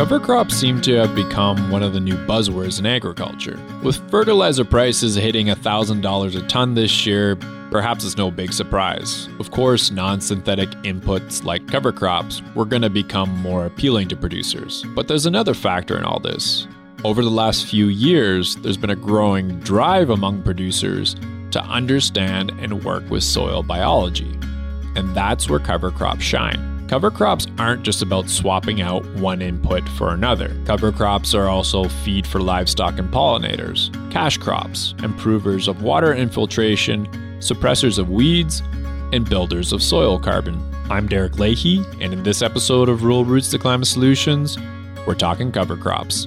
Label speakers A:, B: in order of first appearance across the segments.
A: Cover crops seem to have become one of the new buzzwords in agriculture. With fertilizer prices hitting $1,000 a ton this year, perhaps it's no big surprise. Of course, non synthetic inputs like cover crops were going to become more appealing to producers. But there's another factor in all this. Over the last few years, there's been a growing drive among producers to understand and work with soil biology. And that's where cover crops shine. Cover crops aren't just about swapping out one input for another. Cover crops are also feed for livestock and pollinators, cash crops, improvers of water infiltration, suppressors of weeds, and builders of soil carbon. I'm Derek Leahy, and in this episode of Rural Roots to Climate Solutions, we're talking cover crops.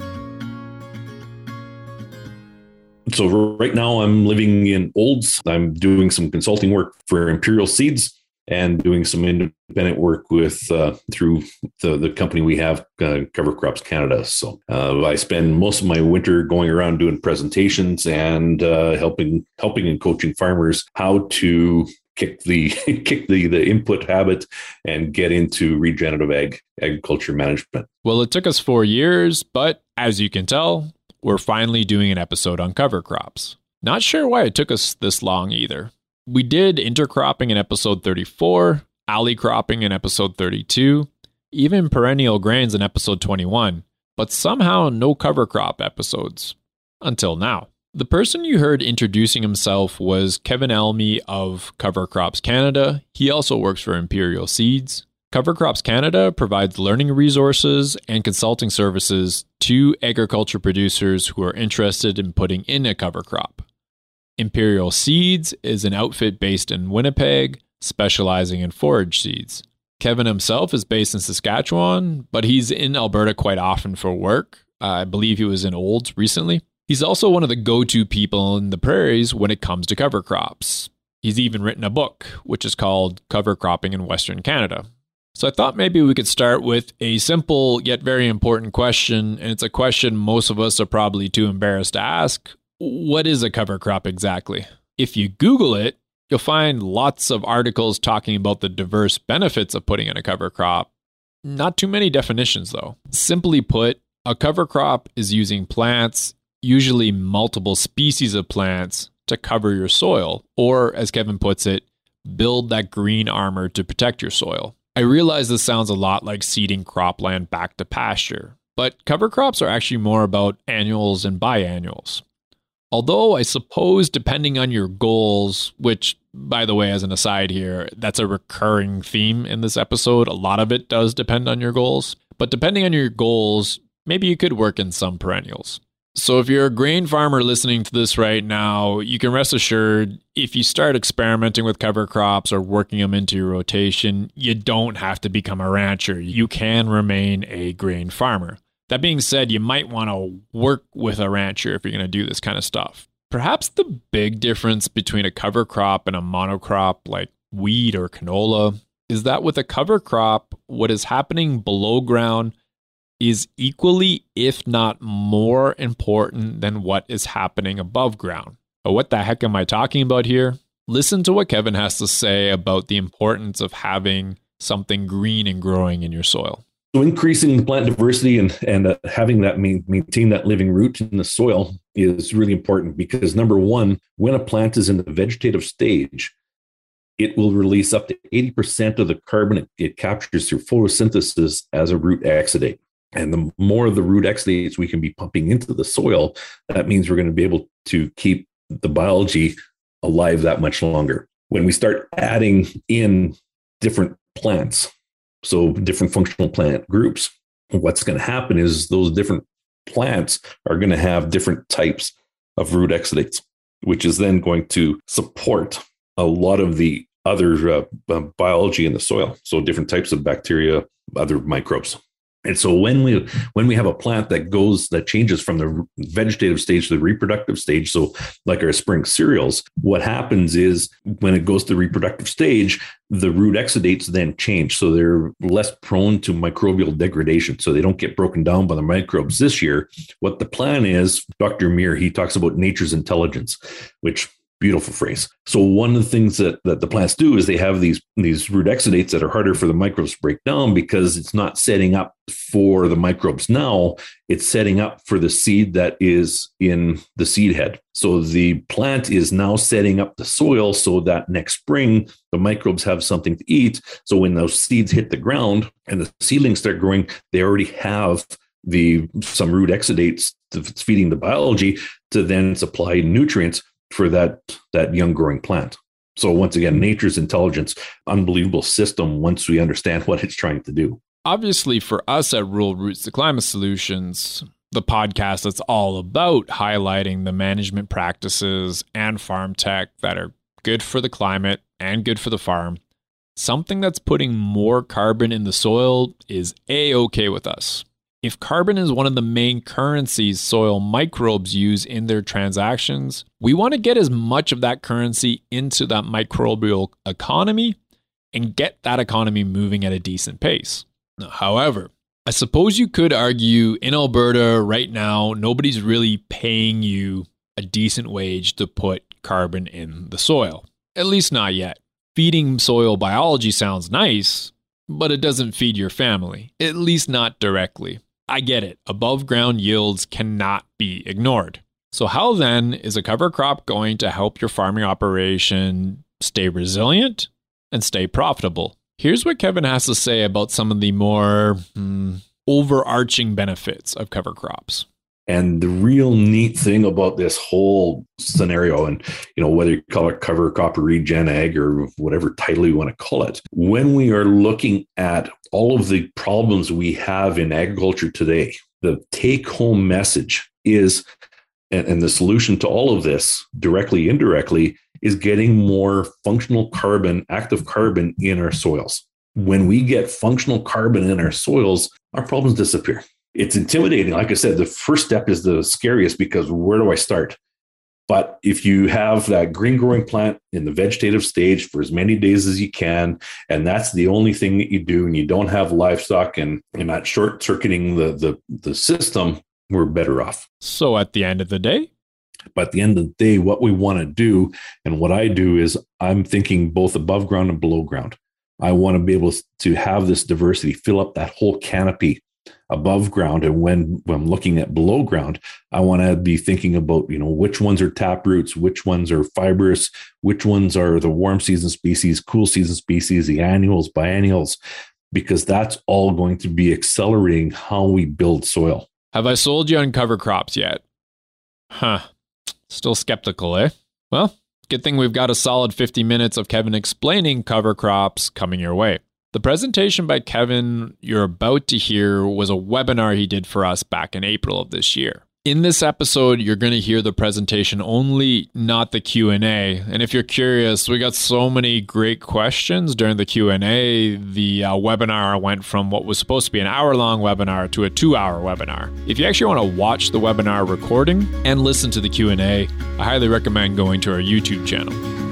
B: So, right now, I'm living in Olds. I'm doing some consulting work for Imperial Seeds and doing some independent work with uh, through the, the company we have, uh, Cover Crops Canada. So uh, I spend most of my winter going around doing presentations and uh, helping helping and coaching farmers how to kick the kick the the input habit and get into regenerative ag agriculture management.
A: Well, it took us four years, but as you can tell, we're finally doing an episode on cover crops. Not sure why it took us this long either. We did intercropping in episode 34, alley cropping in episode 32, even perennial grains in episode 21, but somehow no cover crop episodes. Until now. The person you heard introducing himself was Kevin Elmy of Cover Crops Canada. He also works for Imperial Seeds. Cover Crops Canada provides learning resources and consulting services to agriculture producers who are interested in putting in a cover crop. Imperial Seeds is an outfit based in Winnipeg, specializing in forage seeds. Kevin himself is based in Saskatchewan, but he's in Alberta quite often for work. I believe he was in Olds recently. He's also one of the go to people in the prairies when it comes to cover crops. He's even written a book, which is called Cover Cropping in Western Canada. So I thought maybe we could start with a simple yet very important question, and it's a question most of us are probably too embarrassed to ask what is a cover crop exactly? If you Google it, you'll find lots of articles talking about the diverse benefits of putting in a cover crop. Not too many definitions, though. Simply put, a cover crop is using plants, usually multiple species of plants, to cover your soil, or as Kevin puts it, build that green armor to protect your soil. I realize this sounds a lot like seeding cropland back to pasture, but cover crops are actually more about annuals and biannuals. Although I suppose, depending on your goals, which, by the way, as an aside here, that's a recurring theme in this episode, a lot of it does depend on your goals. But depending on your goals, maybe you could work in some perennials. So, if you're a grain farmer listening to this right now, you can rest assured if you start experimenting with cover crops or working them into your rotation, you don't have to become a rancher. You can remain a grain farmer. That being said, you might want to work with a rancher if you're going to do this kind of stuff. Perhaps the big difference between a cover crop and a monocrop like wheat or canola is that with a cover crop, what is happening below ground is equally, if not more important than what is happening above ground. But what the heck am I talking about here? Listen to what Kevin has to say about the importance of having something green and growing in your soil.
B: So increasing the plant diversity and and uh, having that main, maintain that living root in the soil is really important because number one, when a plant is in the vegetative stage, it will release up to 80% of the carbon it, it captures through photosynthesis as a root exudate. And the more of the root exudates we can be pumping into the soil, that means we're going to be able to keep the biology alive that much longer. When we start adding in different plants, so different functional plant groups. What's going to happen is those different plants are going to have different types of root exudates, which is then going to support a lot of the other uh, uh biology in the soil. So different types of bacteria, other microbes. And so when we when we have a plant that goes that changes from the vegetative stage to the reproductive stage, so like our spring cereals, what happens is when it goes to the reproductive stage, the root exudates then change. So they're less prone to microbial degradation. So they don't get broken down by the microbes this year. What the plan is, Dr. Muir, he talks about nature's intelligence, which Beautiful phrase. So one of the things that, that the plants do is they have these these root exudates that are harder for the microbes to break down because it's not setting up for the microbes now. It's setting up for the seed that is in the seed head. So the plant is now setting up the soil so that next spring the microbes have something to eat. So when those seeds hit the ground and the seedlings start growing, they already have the some root exudates that's feeding the biology to then supply nutrients for that that young growing plant. So once again, hmm. nature's intelligence, unbelievable system once we understand what it's trying to do.
A: Obviously, for us at Rural Roots to Climate Solutions, the podcast that's all about highlighting the management practices and farm tech that are good for the climate and good for the farm. Something that's putting more carbon in the soil is a okay with us. If carbon is one of the main currencies soil microbes use in their transactions, we want to get as much of that currency into that microbial economy and get that economy moving at a decent pace. However, I suppose you could argue in Alberta right now, nobody's really paying you a decent wage to put carbon in the soil. At least not yet. Feeding soil biology sounds nice, but it doesn't feed your family, at least not directly. I get it. Above ground yields cannot be ignored. So, how then is a cover crop going to help your farming operation stay resilient and stay profitable? Here's what Kevin has to say about some of the more hmm, overarching benefits of cover crops.
B: And the real neat thing about this whole scenario, and you know, whether you call it cover crop or regen ag or whatever title you want to call it, when we are looking at all of the problems we have in agriculture today, the take home message is, and, and the solution to all of this, directly, indirectly, is getting more functional carbon, active carbon in our soils. When we get functional carbon in our soils, our problems disappear it's intimidating. Like I said, the first step is the scariest because where do I start? But if you have that green growing plant in the vegetative stage for as many days as you can, and that's the only thing that you do, and you don't have livestock and you're not short circuiting the, the, the system, we're better off.
A: So at the end of the day?
B: But at the end of the day, what we want to do, and what I do is I'm thinking both above ground and below ground. I want to be able to have this diversity, fill up that whole canopy above ground. And when, when i'm looking at below ground i want to be thinking about you know which ones are tap roots which ones are fibrous which ones are the warm season species cool season species the annuals biennials because that's all going to be accelerating how we build soil.
A: Have i sold you on cover crops yet? Huh. Still skeptical eh? Well good thing we've got a solid 50 minutes of kevin explaining cover crops coming your way the presentation by Kevin you're about to hear was a webinar he did for us back in April of this year. In this episode, you're going to hear the presentation only, not the Q&A. And if you're curious, we got so many great questions during the Q&A. The uh, webinar went from what was supposed to be an hour-long webinar to a 2-hour webinar. If you actually want to watch the webinar recording and listen to the Q&A, I highly recommend going to our YouTube channel.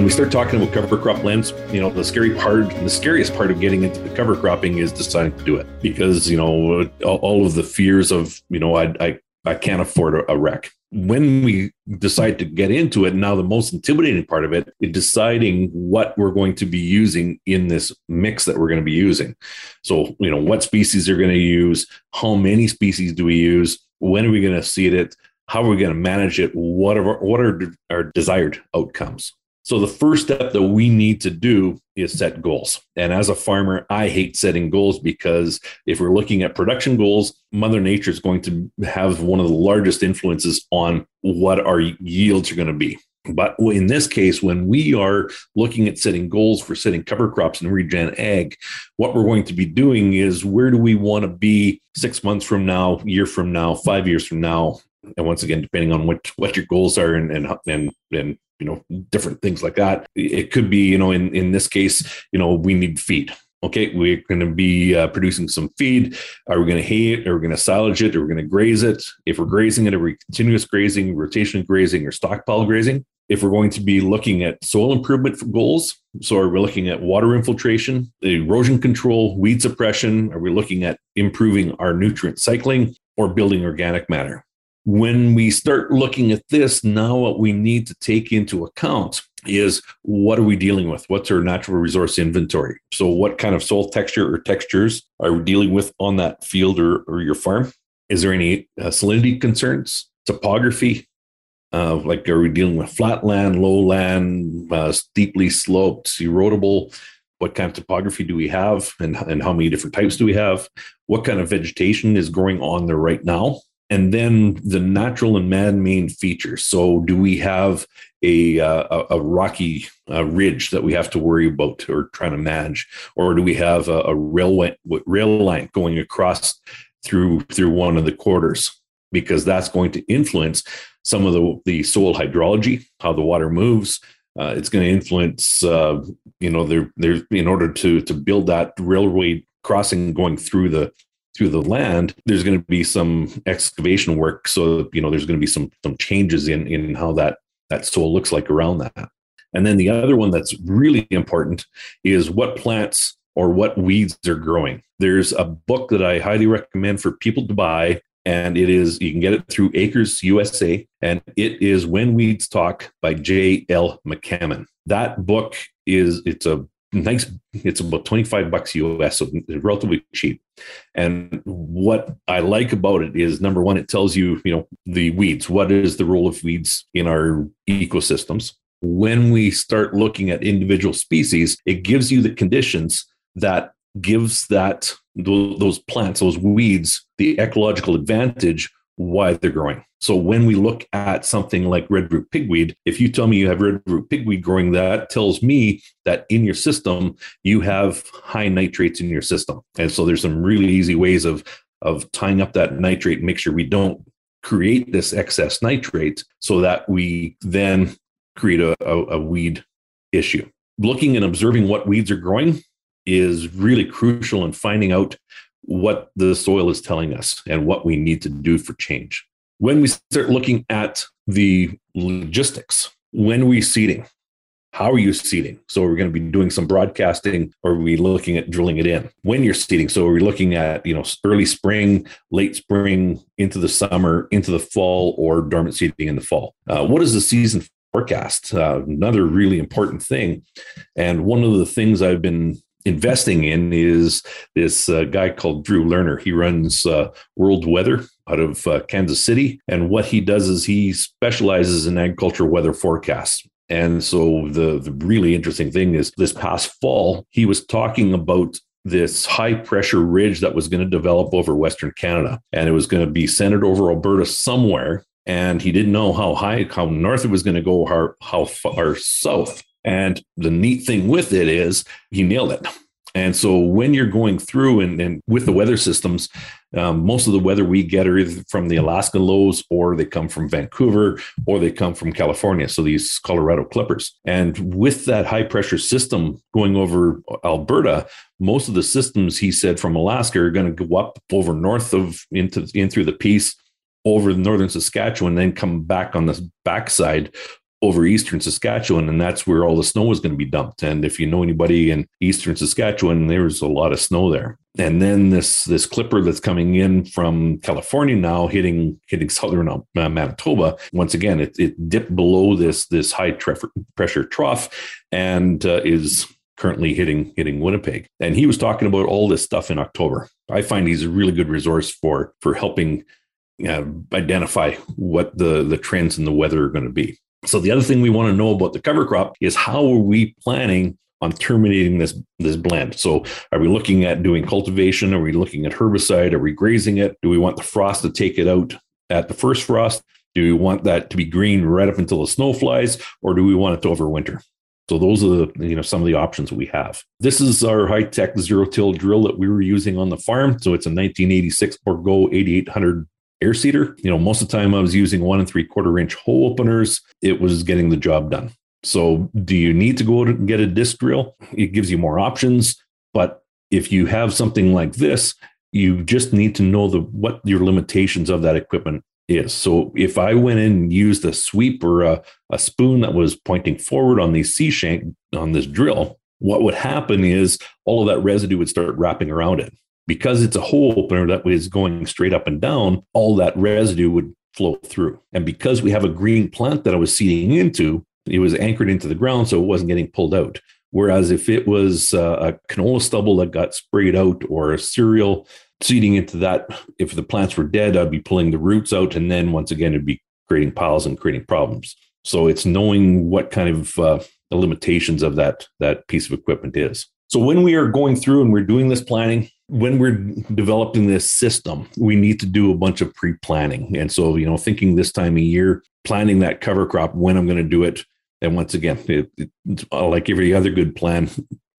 B: When we start talking about cover crop lands, you know, the scary part, the scariest part of getting into the cover cropping is deciding to do it because, you know, all of the fears of, you know, I, I, I can't afford a, a wreck. When we decide to get into it, now the most intimidating part of it is deciding what we're going to be using in this mix that we're going to be using. So, you know, what species are going to use, how many species do we use, when are we going to seed it, how are we going to manage it, what are what are our desired outcomes. So the first step that we need to do is set goals. And as a farmer, I hate setting goals because if we're looking at production goals, Mother Nature is going to have one of the largest influences on what our yields are going to be. But in this case, when we are looking at setting goals for setting cover crops and regen ag, what we're going to be doing is where do we want to be six months from now, year from now, five years from now? And once again, depending on what, what your goals are and, and, and, and you know different things like that. It could be you know in in this case you know we need feed. Okay we're going to be uh, producing some feed. Are we going to hay it? Are we going to silage it? Are we going to graze it? If we're grazing it are we continuous grazing rotation grazing or stockpile grazing? If we're going to be looking at soil improvement goals, so are we looking at water infiltration, erosion control, weed suppression? Are we looking at improving our nutrient cycling or building organic matter? When we start looking at this, now what we need to take into account is what are we dealing with? What's our natural resource inventory? So, what kind of soil texture or textures are we dealing with on that field or, or your farm? Is there any uh, salinity concerns, topography, uh, like, are we dealing with flat land, low land, uh, steeply sloped, erodible? What kind of topography do we have, and, and how many different types do we have? What kind of vegetation is growing on there right now? And then the natural and man-made features. So, do we have a uh, a, rocky uh, ridge that we have to worry about or trying to manage, or do we have a, a railway rail line going across through through one of the quarters? Because that's going to influence some of the, the soil hydrology, how the water moves. Uh, it's going to influence, uh, you know, there, there, in order to, to build that railway crossing going through the, through the land, there's going to be some excavation work. So, you know, there's going to be some, some changes in, in how that, that soil looks like around that. And then the other one that's really important is what plants or what weeds are growing. There's a book that I highly recommend for people to buy and it is you can get it through Acres USA, and it is When Weeds Talk by J. L. McCaman. That book is it's a nice it's about 25 bucks us so relatively cheap. And what i like about it is number one it tells you you know the weeds. What is the role of weeds in our ecosystems? When we start looking at individual species it gives you the conditions that gives that those plants, those weeds, the ecological advantage why they're growing. So when we look at something like red root pigweed, if you tell me you have red root pigweed growing, that tells me that in your system you have high nitrates in your system. And so there's some really easy ways of of tying up that nitrate, make sure we don't create this excess nitrate so that we then create a, a, a weed issue. Looking and observing what weeds are growing is really crucial in finding out what the soil is telling us and what we need to do for change. When we start looking at the logistics, when we seeding? How are you seeding? So we're going to be doing some broadcasting or are we looking at drilling it in? When you're seeding, so are we looking at, you know, early spring, late spring, into the summer, into the fall, or dormant seeding in the fall? Uh, what is the season forecast? Uh, another really important thing. And one of the things I've been investing in is this uh, guy called Drew Lerner. He runs uh, World Weather out of uh, Kansas City. And what he does is he specializes in agricultural weather forecasts. And so the, the really interesting thing is this past fall, he was talking about this high pressure ridge that was going to develop over Western Canada. And it was going to be centered over Alberta somewhere. And he didn't know how high, how north it was going to go, how, how far south. And the neat thing with it is he nailed it. And so when you're going through and, and with the weather systems, um, most of the weather we get are either from the Alaska lows or they come from Vancouver or they come from California. So these Colorado Clippers. And with that high pressure system going over Alberta, most of the systems he said from Alaska are going to go up over north of into in through the Peace over northern Saskatchewan, then come back on the backside over eastern Saskatchewan, and that's where all the snow is going to be dumped. And if you know anybody in eastern Saskatchewan, there's a lot of snow there. And then this this clipper that's coming in from California now, hitting hitting southern uh, Manitoba. Once again, it, it dipped below this this high tref- pressure trough, and uh, is currently hitting hitting Winnipeg. And he was talking about all this stuff in October. I find he's a really good resource for for helping uh, identify what the the trends in the weather are going to be. So the other thing we want to know about the cover crop is how are we planning on terminating this this blend. So are we looking at doing cultivation? Are we looking at herbicide? Are we grazing it? Do we want the frost to take it out at the first frost? Do we want that to be green right up until the snow flies, or do we want it to overwinter? So those are the you know some of the options we have. This is our high tech zero till drill that we were using on the farm. So it's a 1986 Bourgault 8800 air seeder. You know, most of the time I was using one and three quarter inch hole openers. It was getting the job done. So, do you need to go and get a disc drill? It gives you more options. But if you have something like this, you just need to know the what your limitations of that equipment is. So if I went in and used a sweep or a, a spoon that was pointing forward on the C shank on this drill, what would happen is all of that residue would start wrapping around it. Because it's a hole opener that was going straight up and down, all that residue would flow through. And because we have a green plant that I was seeding into, it was anchored into the ground, so it wasn't getting pulled out. Whereas if it was uh, a canola stubble that got sprayed out or a cereal seeding into that, if the plants were dead, I'd be pulling the roots out. And then once again, it'd be creating piles and creating problems. So it's knowing what kind of uh, the limitations of that, that piece of equipment is. So when we are going through and we're doing this planning, when we're developing this system, we need to do a bunch of pre-planning. And so, you know, thinking this time of year, planning that cover crop, when I'm going to do it, and once again, it, it, uh, like every other good plan,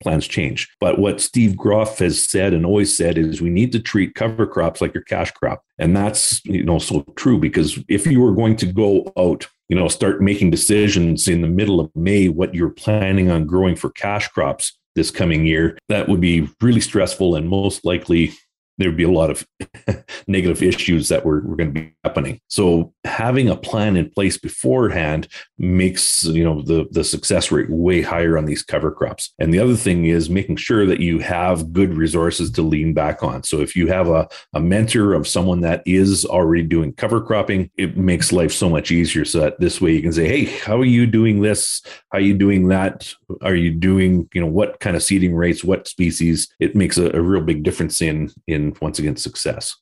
B: plans change. But what Steve Groff has said and always said is we need to treat cover crops like your cash crop. And that's, you know, so true because if you were going to go out, you know, start making decisions in the middle of May, what you're planning on growing for cash crops this coming year, that would be really stressful and most likely there'd be a lot of negative issues that were, were going to be happening. So having a plan in place beforehand makes you know the the success rate way higher on these cover crops. And the other thing is making sure that you have good resources to lean back on. So if you have a, a mentor of someone that is already doing cover cropping, it makes life so much easier. So that this way you can say, hey, how are you doing this? How are you doing that? Are you doing, you know, what kind of seeding rates, what species? It makes a, a real big difference in in once again success.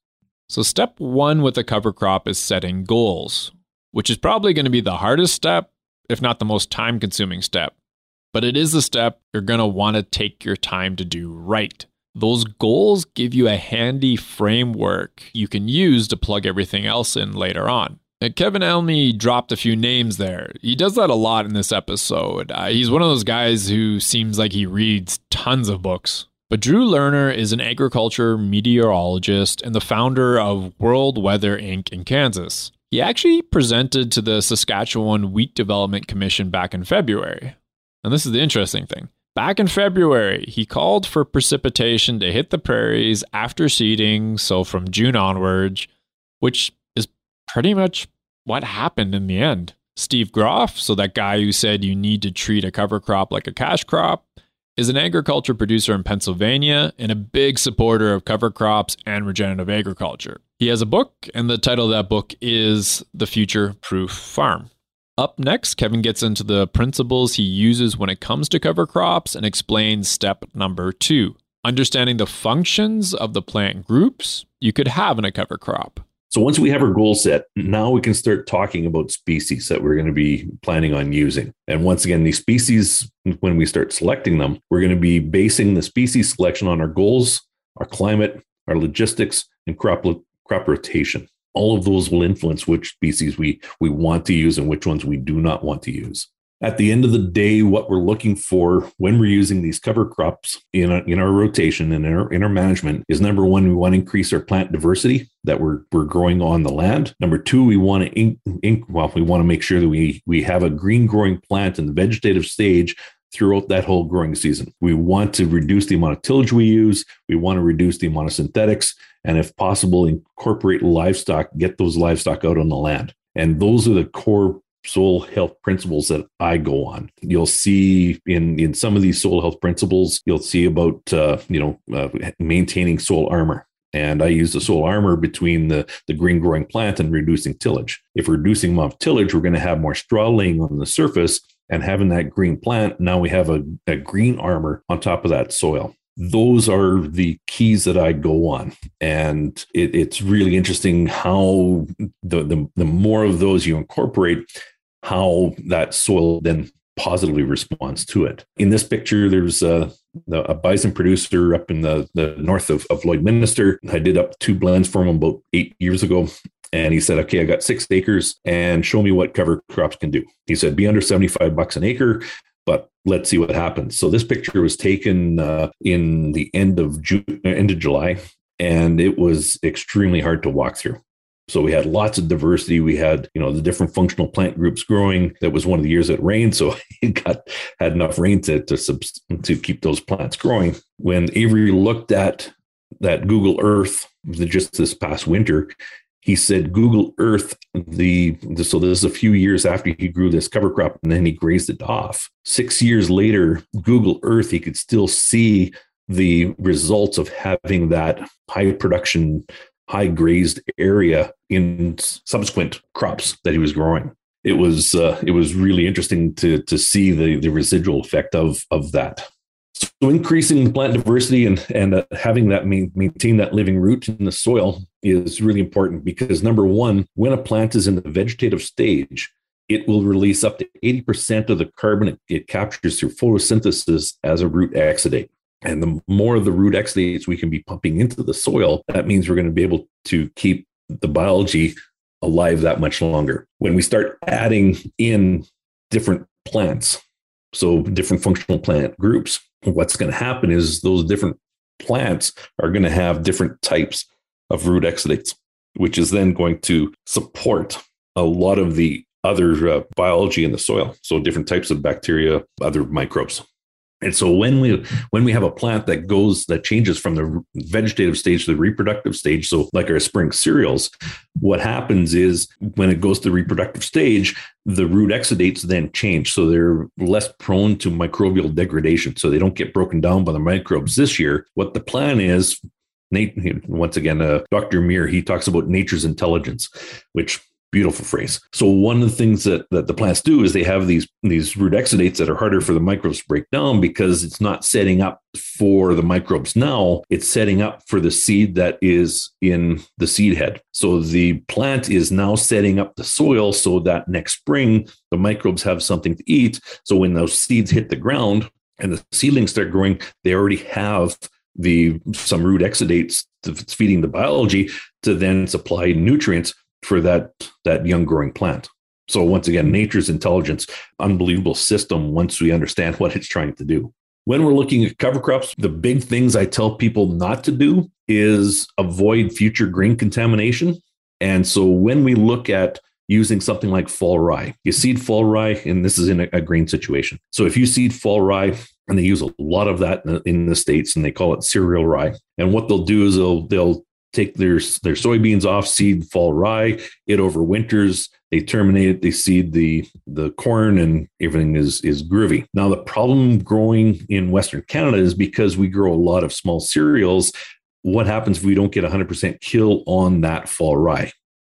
A: So, step one with a cover crop is setting goals, which is probably going to be the hardest step, if not the most time consuming step. But it is the step you're going to want to take your time to do right. Those goals give you a handy framework you can use to plug everything else in later on. Kevin Elmy dropped a few names there. He does that a lot in this episode. Uh, he's one of those guys who seems like he reads tons of books. But Drew Lerner is an agriculture meteorologist and the founder of World Weather Inc. in Kansas. He actually presented to the Saskatchewan Wheat Development Commission back in February. And this is the interesting thing. Back in February, he called for precipitation to hit the prairies after seeding, so from June onwards, which pretty much what happened in the end. Steve Groff, so that guy who said you need to treat a cover crop like a cash crop, is an agriculture producer in Pennsylvania and a big supporter of cover crops and regenerative agriculture. He has a book, and the title of that book is The Future Proof Farm. Up next, Kevin gets into the principles he uses when it comes to cover crops and explains step number two understanding the functions of the plant groups you could have in a cover crop.
B: So once we have our goal set, now we can start talking about species that we're going to be planning on using. And once again, these species, when we start selecting them, we're going to be basing the species selection on our goals, our climate, our logistics, and crop crop rotation. All of those will influence which species we we want to use and which ones we do not want to use at the end of the day, what we're looking for when we're using these cover crops in, a, in our rotation and in our, in our management is number one, we want to increase our plant diversity that we're, we're growing on the land. Number two, we want to well, we want to make sure that we, we have a green growing plant in the vegetative stage throughout that whole growing season. We want to reduce the amount of tillage we use. We want to reduce the amount of synthetics. And if possible, incorporate livestock, get those livestock out on the land. And those are the core soil health principles that I go on. You'll see in in some of these soil health principles, you'll see about uh, you know uh, maintaining soil armor. And I use the soil armor between the, the green growing plant and reducing tillage. If we're reducing of tillage, we're going to have more straw laying on the surface and having that green plant. Now we have a, a green armor on top of that soil those are the keys that I go on. And it, it's really interesting how the, the, the more of those you incorporate, how that soil then positively responds to it. In this picture, there's a, a bison producer up in the, the north of, of Lloydminster. I did up two blends for him about eight years ago. And he said, okay, I got six acres and show me what cover crops can do. He said, be under 75 bucks an acre but let's see what happens. So this picture was taken uh, in the end of June, end of July, and it was extremely hard to walk through. So we had lots of diversity. We had, you know, the different functional plant groups growing. That was one of the years that rained, so it got had enough rain to to to keep those plants growing. When Avery looked at that Google Earth just this past winter, he said Google Earth, the so this is a few years after he grew this cover crop and then he grazed it off. Six years later, Google Earth, he could still see the results of having that high production, high grazed area in subsequent crops that he was growing. It was uh, it was really interesting to to see the the residual effect of of that. So increasing plant diversity and and uh, having that main, maintain that living root in the soil is really important because number one, when a plant is in the vegetative stage, it will release up to 80% of the carbon it captures through photosynthesis as a root exudate. And the more of the root exudates we can be pumping into the soil, that means we're going to be able to keep the biology alive that much longer. When we start adding in different plants, so different functional plant groups, what's going to happen is those different plants are going to have different types of root exudates, which is then going to support a lot of the other uh, biology in the soil. So different types of bacteria, other microbes. And so when we when we have a plant that goes that changes from the vegetative stage to the reproductive stage, so like our spring cereals, what happens is when it goes to the reproductive stage, the root exudates then change. So they're less prone to microbial degradation. So they don't get broken down by the microbes this year. What the plan is Nate, once again, uh, Dr. Muir, he talks about nature's intelligence, which Beautiful phrase. So one of the things that, that the plants do is they have these these root exudates that are harder for the microbes to break down because it's not setting up for the microbes now. It's setting up for the seed that is in the seed head. So the plant is now setting up the soil so that next spring the microbes have something to eat. So when those seeds hit the ground and the seedlings start growing, they already have the some root exudates that's feeding the biology to then supply nutrients for that that young growing plant. So once again, hmm. nature's intelligence, unbelievable system once we understand what it's trying to do. When we're looking at cover crops, the big things I tell people not to do is avoid future grain contamination. And so when we look at using something like fall rye, you seed fall rye, and this is in a, a grain situation. So if you seed fall rye, and they use a lot of that in the, in the states, and they call it cereal rye. And what they'll do is they'll they'll take their their soybeans off, seed fall rye. It overwinters. They terminate it. They seed the the corn, and everything is is groovy. Now the problem growing in Western Canada is because we grow a lot of small cereals. What happens if we don't get 100% kill on that fall rye?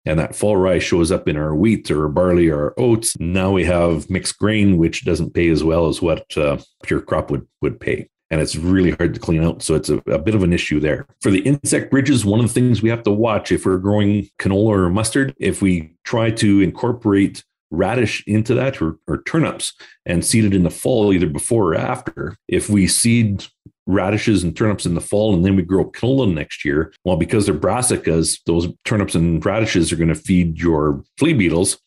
B: And that fall rye shows up in our wheat or barley or our oats. Now we have mixed grain, which doesn't pay as well as what uh, pure crop would would pay and it's really hard to clean out. So it's a, a, bit of an issue there. For the insect bridges, one of the things we have to watch if we're growing canola or mustard, if we try to incorporate radish into that or, or turnips and seed it in the fall, either before or after, if we seed radishes and turnips in the fall and then we grow canola next year, well, because they're brassicas, those turnips and radishes are going to feed your flea beetles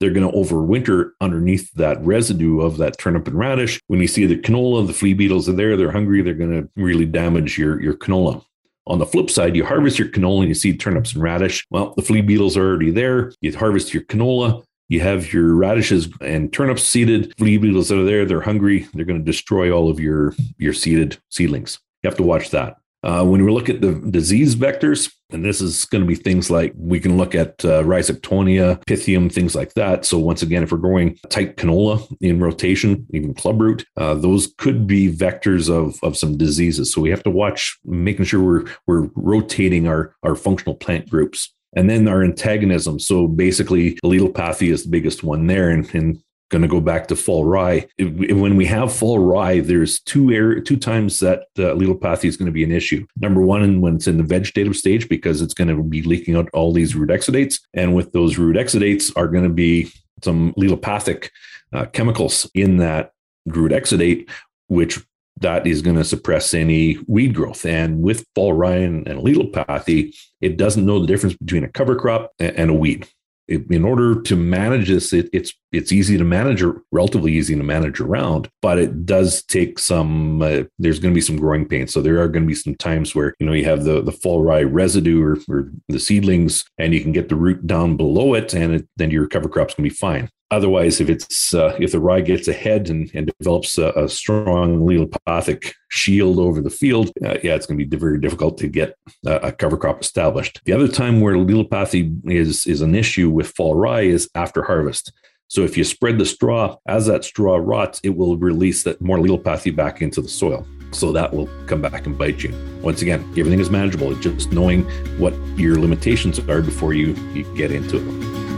B: they're going to overwinter underneath that residue of that turnip and radish. When you see the canola, the flea beetles are there, they're hungry, they're going to really damage your, your canola. On the flip side, you harvest your canola and you see turnips and radish. Well, the flea beetles are already there. You harvest your canola, you have your radishes and turnips seeded. Flea beetles are there, they're hungry, they're going to destroy all of your, your seeded seedlings. You have to watch that. Uh, when we look at the disease vectors, and this is going to be things like we can look at uh, Rhizoctonia, Pythium, things like that. So once again, if we're growing tight canola in rotation, even clubroot, uh, those could be vectors of, of some diseases. So we have to watch, making sure we're we're rotating our our functional plant groups. And then our antagonism. So basically, allelopathy is the biggest one there. And, and going to go back to fall rye. when we have fall rye, there's two air, two times that uh, allelopathy is going to be an issue. Number one, when it's in the vegetative stage, because it's going to be leaking out all these root exudates, and with those root exudates are going to be some allelopathic uh, chemicals in that root exudate, which that is going to suppress any weed growth. And with fall rye and, and allelopathy, it doesn't know the difference between a cover crop and a weed in order to manage this, it, it's it's easy to manage, or relatively easy to manage around, but it does take some. Uh, there's going to be some growing pains, so there are going to be some times where you know you have the the fall rye residue or, or the seedlings, and you can get the root down below it, and it, then your cover crop's to be fine. Otherwise, if it's uh, if the rye gets ahead and, and develops a, a strong allelopathic shield over the field, uh, yeah, it's going to be very difficult to get a, cover crop established. The other time where allelopathy is is an issue with fall rye is after harvest. So if you spread the straw, as that straw rots, it will release that more allelopathy back into the soil. So that will come back and bite you. Once again, everything is manageable. It's just knowing what your limitations are before you, you get into it.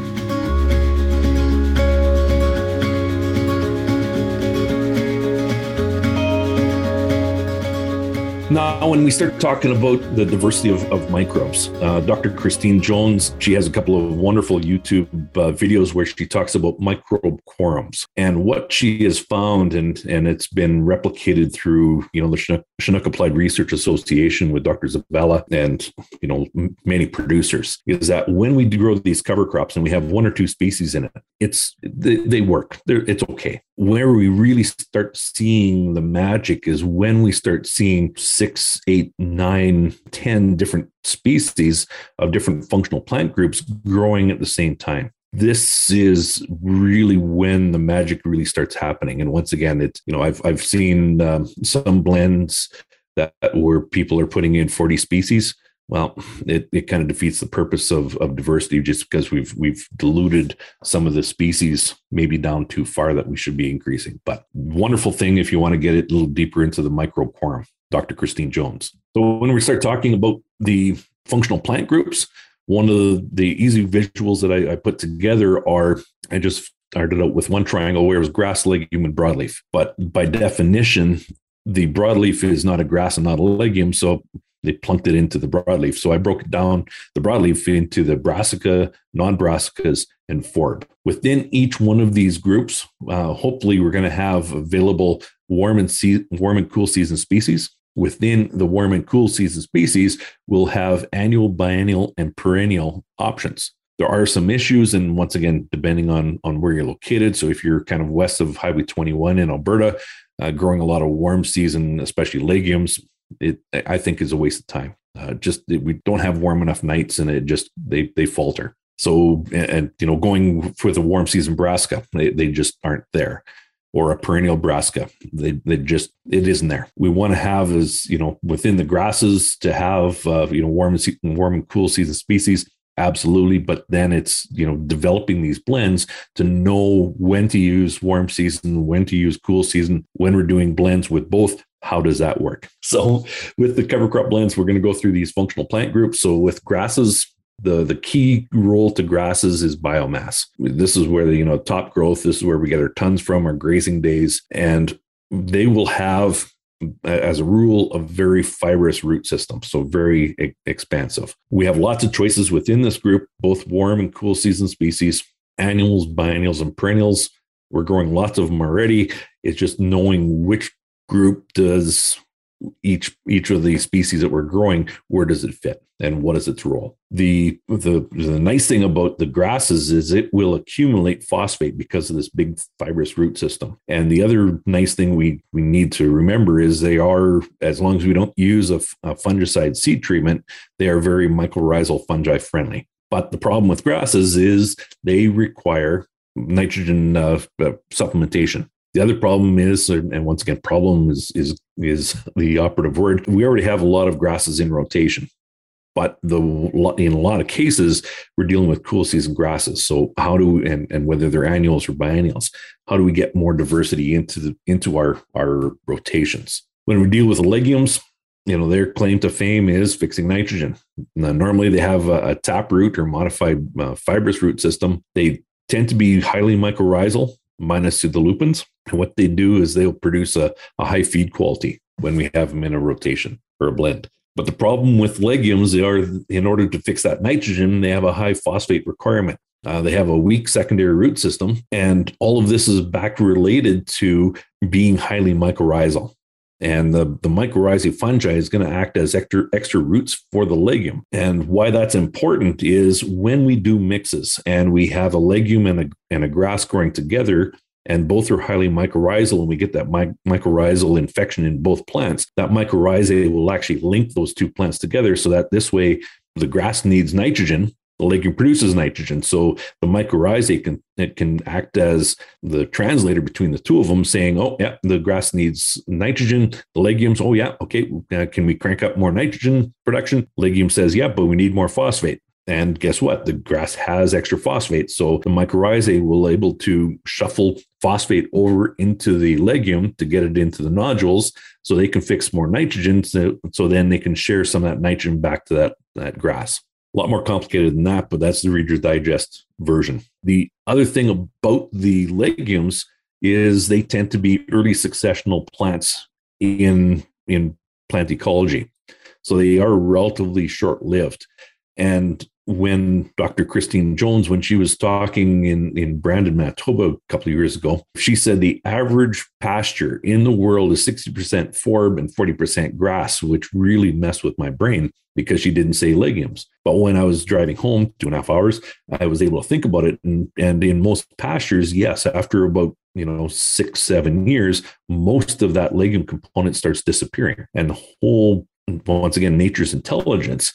B: Now, when we start talking about the diversity of, of microbes, uh, Dr. Christine Jones, she has a couple of wonderful YouTube uh, videos where she talks about microbe quorums and what she has found, and, and it's been replicated through, you know, the Chinook, Chinook Applied Research Association with Dr. Zavala and, you know, m- many producers, is that when we grow these cover crops and we have one or two species in it, it's they, they work. They're, it's okay. Where we really start seeing the magic is when we start seeing six, eight, nine, ten different species of different functional plant groups growing at the same time this is really when the magic really starts happening. And once again, it's you know I've I've seen um, some blends that where people are putting in 40 species. Well, it, it kind of defeats the purpose of, of diversity just because we've we've diluted some of the species maybe down too far that we should be increasing. But wonderful thing if you want to get it a little deeper into the microbe quorum. Dr. Christine Jones. So when we start talking about the functional plant groups, one of the, the easy visuals that I, I put together are I just started out with one triangle where it was grass, legume, and broadleaf. But by definition, the broadleaf is not a grass and not a legume. So they plunked it into the broadleaf. So I broke it down the broadleaf into the brassica, non-brassicas, and forb. Within each one of these groups, uh, hopefully we're going to have available warm and se- warm and cool season species within the warm and cool season species we'll have annual, biennial, and perennial options. There are some issues, and once again, depending on, on where you're located. So, if you're kind of west of Highway 21 in Alberta, uh, growing a lot of warm season, especially legumes, it I think is a waste of time. Uh, just we don't have warm enough nights, and it just they they falter. So, and, and you know, going for the warm season brassica, they, they just aren't there or a perennial brassica. They, they just, it isn't there. We want to have is, you know, within the grasses to have, uh, you know, warm and, warm and cool season species. Absolutely. But then it's, you know, developing these blends to know when to use warm season, when to use cool season, when we're doing blends with both. How does that work? So, with the cover crop blends, we're going to go through these functional plant groups. So, with grasses, the the key role to grasses is biomass. This is where the you know top growth. This is where we get our tons from our grazing days, and they will have as a rule, a very fibrous root system, so very e- expansive. We have lots of choices within this group, both warm and cool season species, annuals, biennials, and perennials. We're growing lots of them already. It's just knowing which group does each each of the species that we're growing where does it fit and what is its role? The the the nice thing about the grasses is it will accumulate phosphate because of this big fibrous root system. And the other nice thing we we need to remember is they are as long as we don't use a, a fungicide seed treatment they are very mycorrhizal fungi friendly. But the problem with grasses is they require nitrogen uh, uh, supplementation the other problem is, and once again, problem is is is the operative word. We already have a lot of grasses in rotation, but the in a lot of cases we're dealing with cool season grasses. So how do and and whether they're annuals or biennials, how do we get more diversity into the into our our rotations? When we deal with legumes, you know their claim to fame is fixing nitrogen. Now, normally they have a, a tap root or modified uh, fibrous root system. They tend to be highly mycorrhizal minus to the lupins. And what they do is they'll produce a, a high feed quality when we have them in a rotation or a blend. But the problem with legumes, they are in order to fix that nitrogen, they have a high phosphate requirement. Uh, they have a weak secondary root system, and all of this is back related to being highly mycorrhizal. And the, the mycorrhizae fungi is going to act as extra, extra roots for the legume. And why that's important is when we do mixes and we have a legume and a, and a grass growing together, and both are highly mycorrhizal, and we get that my, mycorrhizal infection in both plants, that mycorrhizae will actually link those two plants together so that this way the grass needs nitrogen the legume produces nitrogen. So the mycorrhizae can it can act as the translator between the two of them, saying, "Oh, yeah, the grass needs nitrogen." The legumes, "Oh, yeah, okay, uh, can we crank up more nitrogen production?" Legume says, "Yeah, but we need more phosphate." And guess what? The grass has extra phosphate. So the mycorrhizae will able to shuffle phosphate over into the legume to get it into the nodules so they can fix more nitrogen. So, so then they can share some of that nitrogen back to that, that grass. A lot more complicated than that, but that's the Reader's Digest version. The other thing about the legumes is they tend to be early successional plants in, in plant ecology. So they are relatively short lived. And when Dr. Christine Jones, when she was talking in, in Brandon, Manitoba a couple of years ago, she said the average pasture in the world is 60% forb and 40% grass, which really messed with my brain because she didn't say legumes. But when I was driving home two and a half hours, I was able to think about it. And, and in most pastures, yes, after about you know six seven years most of that legume component starts disappearing and the whole once again nature's intelligence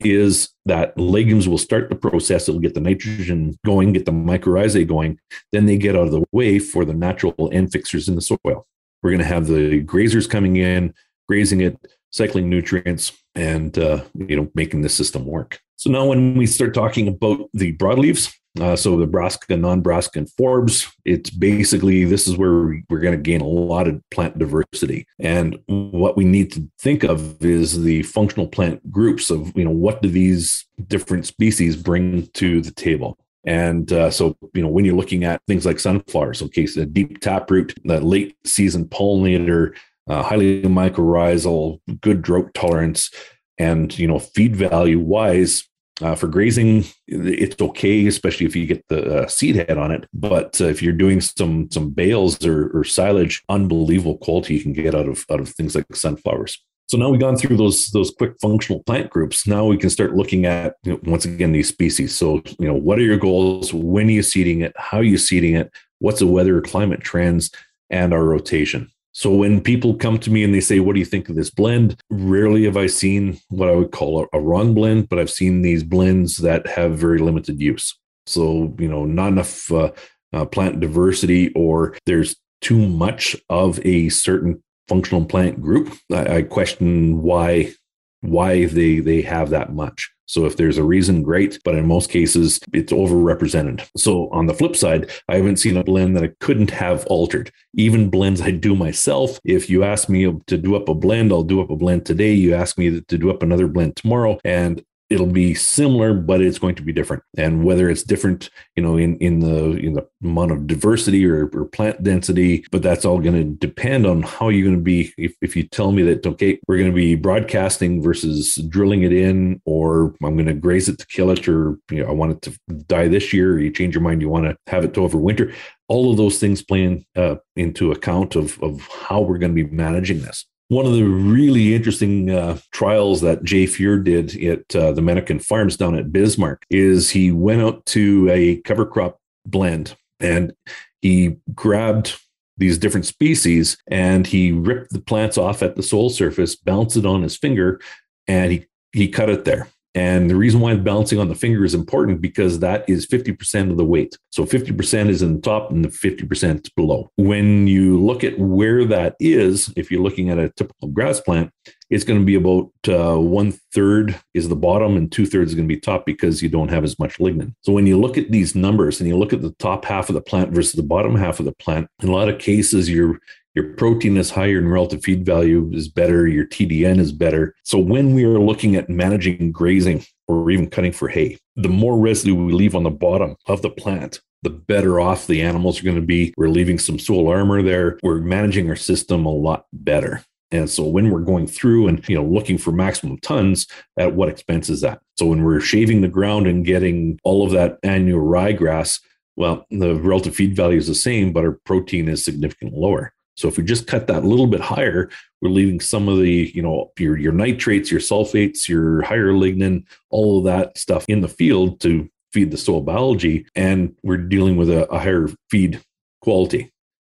B: is that legumes will start the process. It'll get the nitrogen going, get the mycorrhizae going. Then they get out of the way for the natural N fixers in the soil. We're going to have the grazers coming in, grazing it, cycling nutrients, and uh, you know making the system work. So now, when we start talking about the broadleaves, uh, so the brassica, non-brassica, and forbs, it's basically this is where we're going to gain a lot of plant diversity. And what we need to think of is the functional plant groups of you know what do these different species bring to the table. And uh, so, you know, when you're looking at things like sunflowers, okay, so deep taproot, that late season pollinator, uh, highly mycorrhizal, good drought tolerance, and you know, feed value wise, uh, for grazing, it's okay, especially if you get the uh, seed head on it. But uh, if you're doing some some bales or, or silage, unbelievable quality you can get out of out of things like sunflowers. So now we've gone through those those quick functional plant groups. Now we can start looking at you know, once again these species. So you know what are your goals? When are you seeding it? How are you seeding it? What's the weather, climate trends, and our rotation? So when people come to me and they say, "What do you think of this blend?" Rarely have I seen what I would call a, a wrong blend, but I've seen these blends that have very limited use. So you know, not enough uh, uh, plant diversity, or there's too much of a certain functional plant group. I, I question why why they they have that much. So if there's a reason, great. But in most cases, it's overrepresented. So on the flip side, I haven't seen a blend that I couldn't have altered. Even blends I do myself. If you ask me to do up a blend, I'll do up a blend today. You ask me to do up another blend tomorrow. And it'll be similar, but it's going to be different. And whether it's different, you know, in, in the in the amount of diversity or, or plant density, but that's all going to depend on how you're going to be. If, if you tell me that, okay, we're going to be broadcasting versus drilling it in, or I'm going to graze it to kill it, or you know, I want it to die this year, or you change your mind, you want to have it to overwinter. All of those things playing uh, into account of, of how we're going to be managing this. One of the really interesting uh, trials that Jay Fuhr did at uh, the Menoken Farms down at Bismarck is he went out to a cover crop blend and he grabbed these different species and he ripped the plants off at the soil surface, bounced it on his finger, and he, he cut it there. And the reason why balancing on the finger is important because that is 50% of the weight. So 50% is in the top and the 50% below. When you look at where that is, if you're looking at a typical grass plant, it's going to be about uh, one third is the bottom and two thirds is going to be top because you don't have as much lignin. So when you look at these numbers and you look at the top half of the plant versus the bottom half of the plant, in a lot of cases, you're your protein is higher and relative feed value is better, your TDN is better. So when we are looking at managing grazing or even cutting for hay, the more residue we leave on the bottom of the plant, the better off the animals are going to be. We're leaving some soil armor there. We're managing our system a lot better. And so when we're going through and you know looking for maximum tons, at what expense is that? So when we're shaving the ground and getting all of that annual ryegrass, well, the relative feed value is the same, but our protein is significantly lower. So if we just cut that a little bit higher, we're leaving some of the, you know, your, your nitrates, your sulfates, your higher lignin, all of that stuff in the field to feed the soil biology. And we're dealing with a, a higher feed quality.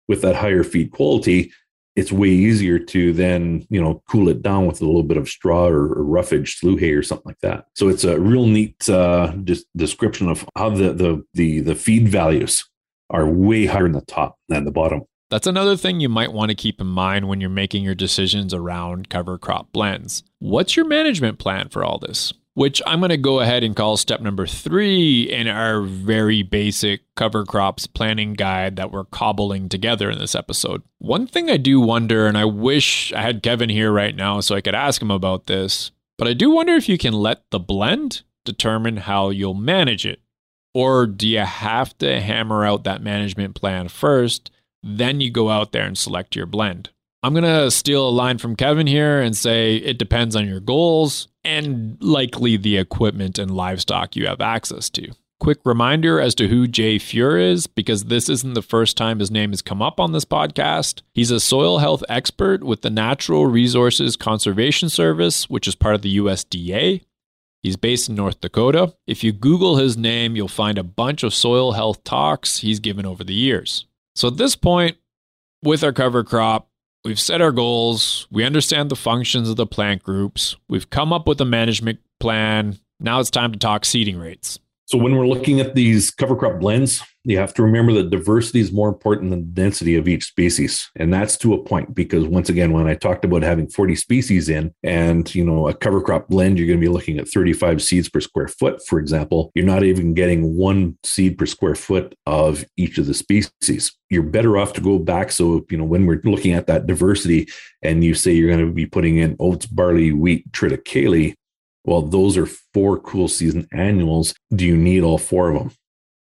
B: With that higher feed quality, it's way easier to then you know cool it down with a little bit of straw or, or roughage slough hay or something like that so it's a real neat uh, description of how the, the the the feed values are way higher in the top than the bottom
A: that's another thing you might want to keep in mind when you're making your decisions around cover crop blends. What's your management plan for all this? which I'm going to go ahead and call step number three in our very basic cover crops planning guide that we're cobbling together in this episode. One thing I do wonder, and I wish I had Kevin here right now so I could ask him about this, but I do wonder if you can let the blend determine how you'll manage it. Or do you have to hammer out that management plan first, then you go out there and select your blend? I'm going to steal a line from Kevin here and say it depends on your goals and likely the equipment and livestock you have access to. Quick reminder as to who Jay Fuhr is, because this isn't the first time his name has come up on this podcast. He's a soil health expert with the Natural Resources Conservation Service, which is part of the USDA. He's based in North Dakota. If you Google his name, you'll find a bunch of soil health talks he's given over the years. So at this point, with our cover crop, We've set our goals. We understand the functions of the plant groups. We've come up with a management plan. Now it's time to talk seeding rates.
B: So when we're looking at these cover crop blends, you have to remember that diversity is more important than density of each species. And that's to a point because once again, when I talked about having 40 species in and, you know, a cover crop blend, you're going to be looking at 35 seeds per square foot, for example, you're not even getting one seed per square foot of each of the species. You're better off to go back. So, you know, when we're looking at that diversity and you say you're going to be putting in oats, barley, wheat, triticale, well, those are four cool season annuals. Do you need all four of them?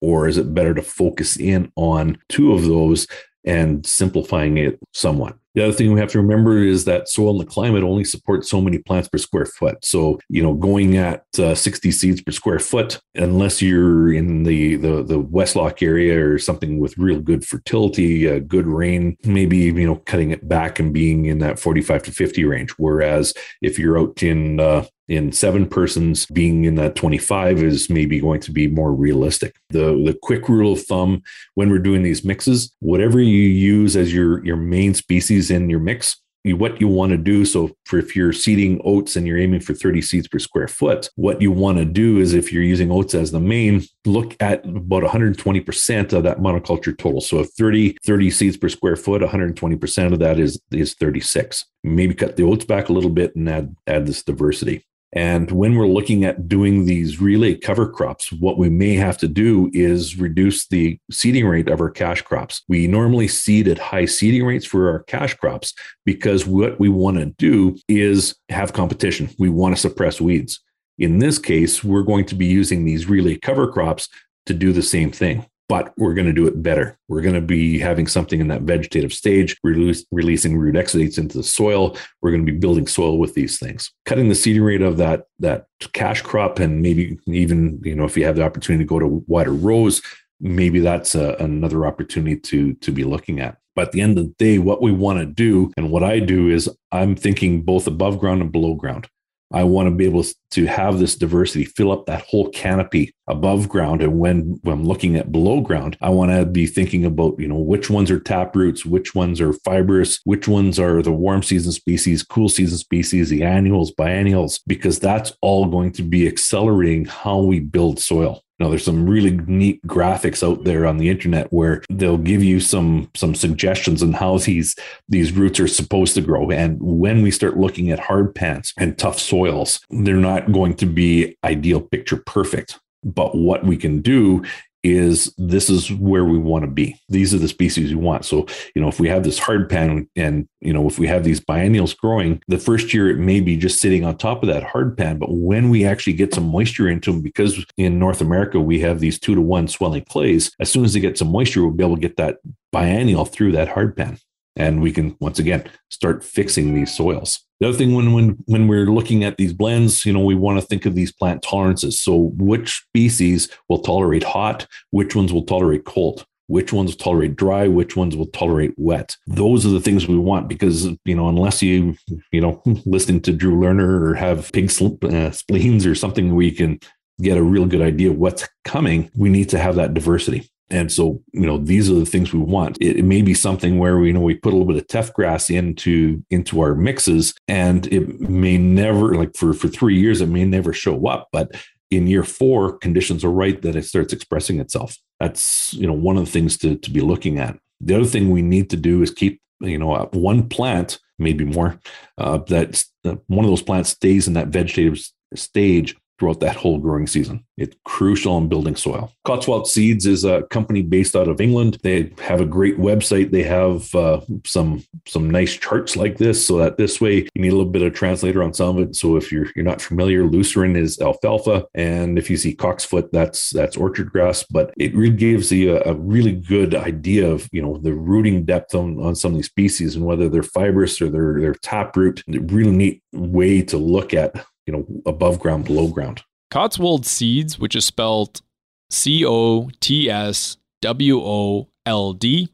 B: Or is it better to focus in on two of those and simplifying it somewhat? The other thing we have to remember is that soil and the climate only support so many plants per square foot. So, you know, going at uh, 60 seeds per square foot, unless you're in the, the, the Westlock area or something with real good fertility, uh, good rain, maybe, you know, cutting it back and being in that 45 to 50 range. Whereas if you're out in, uh, in seven persons being in that 25 is maybe going to be more realistic the the quick rule of thumb when we're doing these mixes whatever you use as your your main species in your mix what you want to do. So, for if you're seeding oats and you're aiming for 30 seeds per square foot, what you want to do is if you're using oats as the main, look at about 120% of that monoculture total. So, if 30 30 seeds per square foot, 120% of that is is 36. Maybe cut the oats back a little bit and add add this diversity. And when we're looking at doing these relay cover crops, what we may have to do is reduce the seeding rate of our cash crops. We normally seed at high seeding rates for our cash crops because what we want to do is have competition. We want to suppress weeds. In this case, we're going to be using these relay cover crops to do the same thing but we're going to do it better. We're going to be having something in that vegetative stage, release, releasing root exudates into the soil. We're going to be building soil with these things. Cutting the seeding rate of that that cash crop, and maybe even you know if you have the opportunity to go to wider rows, maybe that's a, another opportunity to to be looking at. But at the end of the day, what we want to do, and what I do is I'm thinking both above ground and below ground. I want to be able to have this diversity fill up that whole canopy above ground. And when, when I'm looking at below ground, I want to be thinking about, you know, which ones are tap roots, which ones are fibrous, which ones are the warm season species, cool season species, the annuals, biennials, because that's all going to be accelerating how we build soil. Now there's some really neat graphics out there on the internet where they'll give you some some suggestions on how these these roots are supposed to grow. And when we start looking at hard pans and tough soils, they're not going to be ideal picture perfect. But what we can do is this is where we want to be. These are the species we want. So, you know, if we have this hard pan and, you know, if we have these biennials growing, the first year it may be just sitting on top of that hard pan. But when we actually get some moisture into them, because in North America, we have these two to one swelling clays, as soon as they get some moisture, we'll be able to get that biennial through that hard pan and we can once again start fixing these soils. The other thing when when when we're looking at these blends, you know, we want to think of these plant tolerances. So which species will tolerate hot, which ones will tolerate cold, which ones tolerate dry, which ones will tolerate wet. Those are the things we want because you know, unless you you know listening to Drew Lerner or have pig uh, spleens or something, we can get a real good idea of what's coming. We need to have that diversity. And so, you know, these are the things we want. It, it, may be something where we you know we put a little bit of teff grass into into our mixes, and it may never like for for three years it may never show up, but in year four, conditions are right that it starts expressing itself. That's you know one of the things to to be looking at. The other thing we need to do is keep you know one plant, maybe more, uh, that uh, one of those plants stays in that vegetative stage throughout that whole growing season. It's crucial in building soil. Cotswold Seeds is a company based out of England. They have a great website. They have uh, some some nice charts like this, so that this way you need a little bit of translator on some of it. So if you're you're not familiar, lucerne is alfalfa, and if you see cocksfoot, that's that's orchard grass. But it really gives you a, a really good idea of you know the rooting depth on, on some of these species and whether they're fibrous or they're they're taproot. Really neat way to look at you know, above ground, below ground.
A: Cotswold Seeds, which is spelled C O T S W O L D,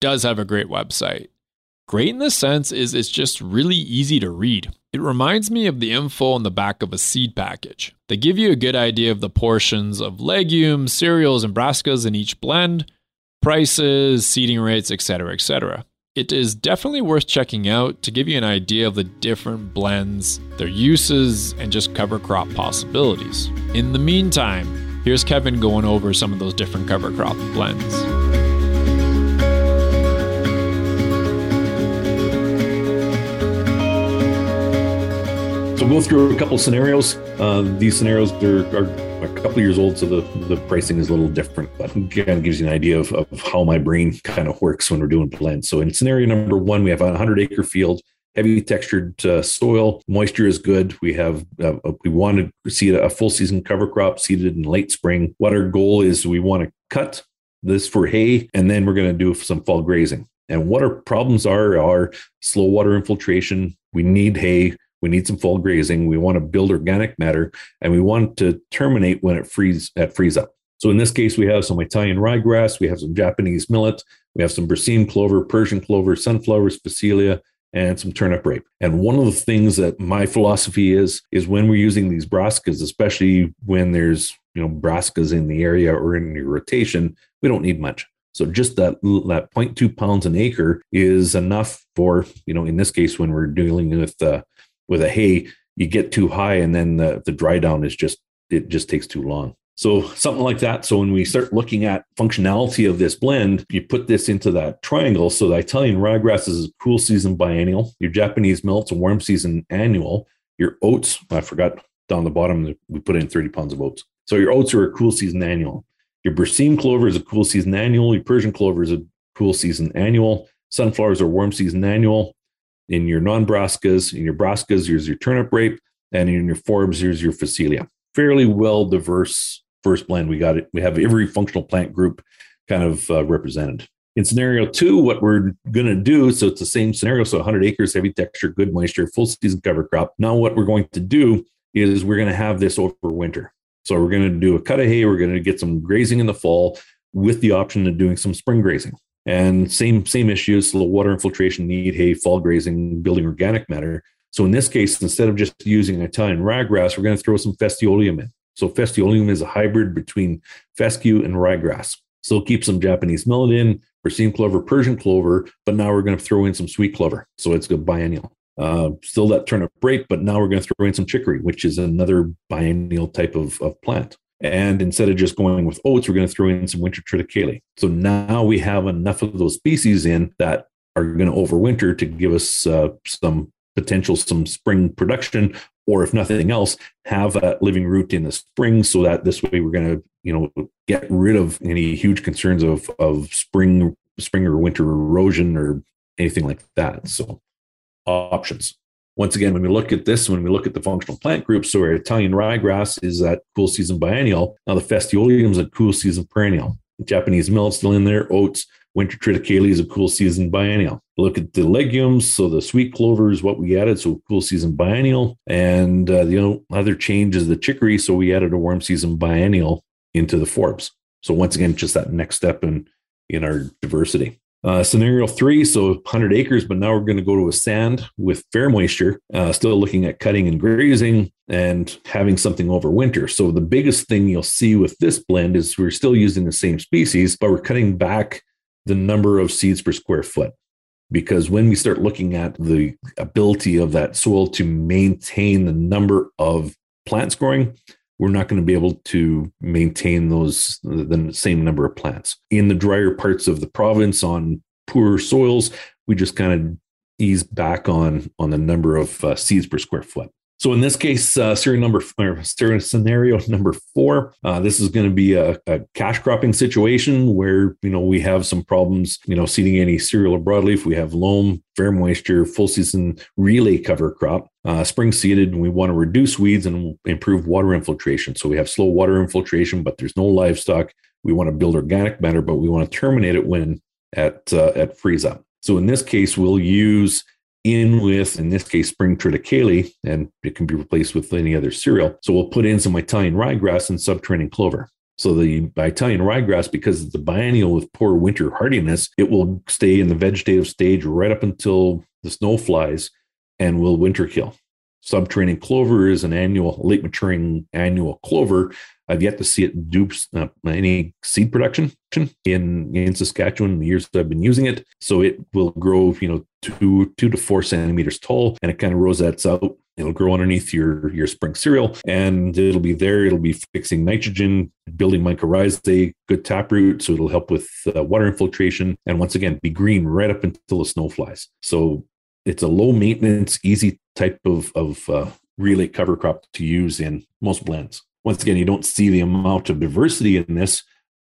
A: does have a great website. Great in the sense is it's just really easy to read. It reminds me of the info on the back of a seed package. They give you a good idea of the portions of legumes, cereals, and brassicas in each blend, prices, seeding rates, etc., etc. It is definitely worth checking out to give you an idea of the different blends, their uses, and just cover crop possibilities. In the meantime, here's Kevin going over some of those different cover crop blends.
B: So we'll go through a couple scenarios. Uh, these scenarios are, are a couple years old, so the, the pricing is a little different, but again, gives you an idea of, of how my brain kind of works when we're doing blends. So in scenario number one, we have a 100 acre field, heavy textured uh, soil, moisture is good. We have uh, we want to see a full season cover crop seeded in late spring. What our goal is, we want to cut this for hay, and then we're going to do some fall grazing. And what our problems are are slow water infiltration. We need hay we need some fall grazing. We want to build organic matter and we want to terminate when it freeze at freeze up. So in this case, we have some Italian ryegrass, we have some Japanese millet, we have some Berseem clover, Persian clover, sunflowers, phacelia, and some turnip rape. And one of the things that my philosophy is is when we're using these brassicas, especially when there's you know brassicas in the area or in your rotation, we don't need much. So just that that 0.2 pounds an acre is enough for you know in this case when we're dealing with uh, with a hay, you get too high and then the, the dry down is just, it just takes too long. So something like that. So when we start looking at functionality of this blend, you put this into that triangle. So the Italian ryegrass is a cool season biennial. Your Japanese millet's a warm season annual. Your oats, I forgot down the bottom, we put in 30 pounds of oats. So your oats are a cool season annual. Your Berseem clover is a cool season annual. Your Persian clover is a cool season annual. Sunflowers are warm season annual. In your non-brassicas, in your brassicas, here's your turnip rape, and in your forbs, here's your phacelia. Fairly well diverse first blend. We got it. We have every functional plant group kind of uh, represented. In scenario two, what we're going to do, so it's the same scenario. So 100 acres, heavy texture, good moisture, full season cover crop. Now, what we're going to do is we're going to have this over winter. So we're going to do a cut of hay. We're going to get some grazing in the fall with the option of doing some spring grazing. And same same issues: slow water infiltration, need hay, fall grazing, building organic matter. So in this case, instead of just using Italian ryegrass, we're going to throw some Festulolium in. So Festulolium is a hybrid between fescue and ryegrass. So keep some Japanese millet in, Berseem clover, Persian clover, but now we're going to throw in some sweet clover. So it's a biennial. Uh, still that turnip rape, but now we're going to throw in some chicory, which is another biennial type of, of plant. And instead of just going with oats, we're going to throw in some winter triticale. So now we have enough of those species in that are going to overwinter to give us uh, some potential, some spring production, or if nothing else, have a living root in the spring so that this way we're going to, you know, get rid of any huge concerns of, of spring, spring or winter erosion or anything like that. So options once again, when we look at this, when we look at the functional plant groups, so our Italian ryegrass is that cool season biennial. Now the Festulolium is a cool season perennial. Japanese millet still in there. Oats, winter triticale is a cool season biennial. Look at the legumes. So the sweet clover is what we added. So cool season biennial. And uh, the other change is the chicory. So we added a warm season biennial into the forbs. So once again, just that next step in, in our diversity. Uh, scenario three, so 100 acres, but now we're going to go to a sand with fair moisture, uh, still looking at cutting and grazing and having something over winter. So the biggest thing you'll see with this blend is we're still using the same species, but we're cutting back the number of seeds per square foot. Because when we start looking at the ability of that soil to maintain the number of plants growing, we're not going to be able to maintain those the same number of plants. In the drier parts of the province on poorer soils we just kind of ease back on on the number of uh, seeds per square foot so in this case, uh, serial number or scenario number four, uh, this is going to be a, a, cash cropping situation where you know we have some problems, you know, seeding any cereal or broadleaf. We have loam, fair moisture, full season relay cover crop, uh, spring seeded, and we want to reduce weeds and improve water infiltration. So we have slow water infiltration, but there's no livestock. We want to build organic matter, but we want to terminate it when at uh, at freeze up. So in this case, we'll use in with, in this case, spring triticale, and it can be replaced with any other cereal. So we'll put in some Italian ryegrass and subterranean clover. So the Italian ryegrass, because it's a biennial with poor winter hardiness, it will stay in the vegetative stage right up until the snow flies and will winter kill. Subterranean clover is an annual, late maturing annual clover. I've yet to see it do uh, any seed production in in Saskatchewan in the years that I've been using it. So it will grow, you know, two two to four centimeters tall, and it kind of rosettes out. It'll grow underneath your your spring cereal, and it'll be there. It'll be fixing nitrogen, building mycorrhizae, good taproot, so it'll help with uh, water infiltration, and once again, be green right up until the snow flies. So it's a low maintenance, easy type of of uh, relay cover crop to use in most blends. Once again, you don't see the amount of diversity in this,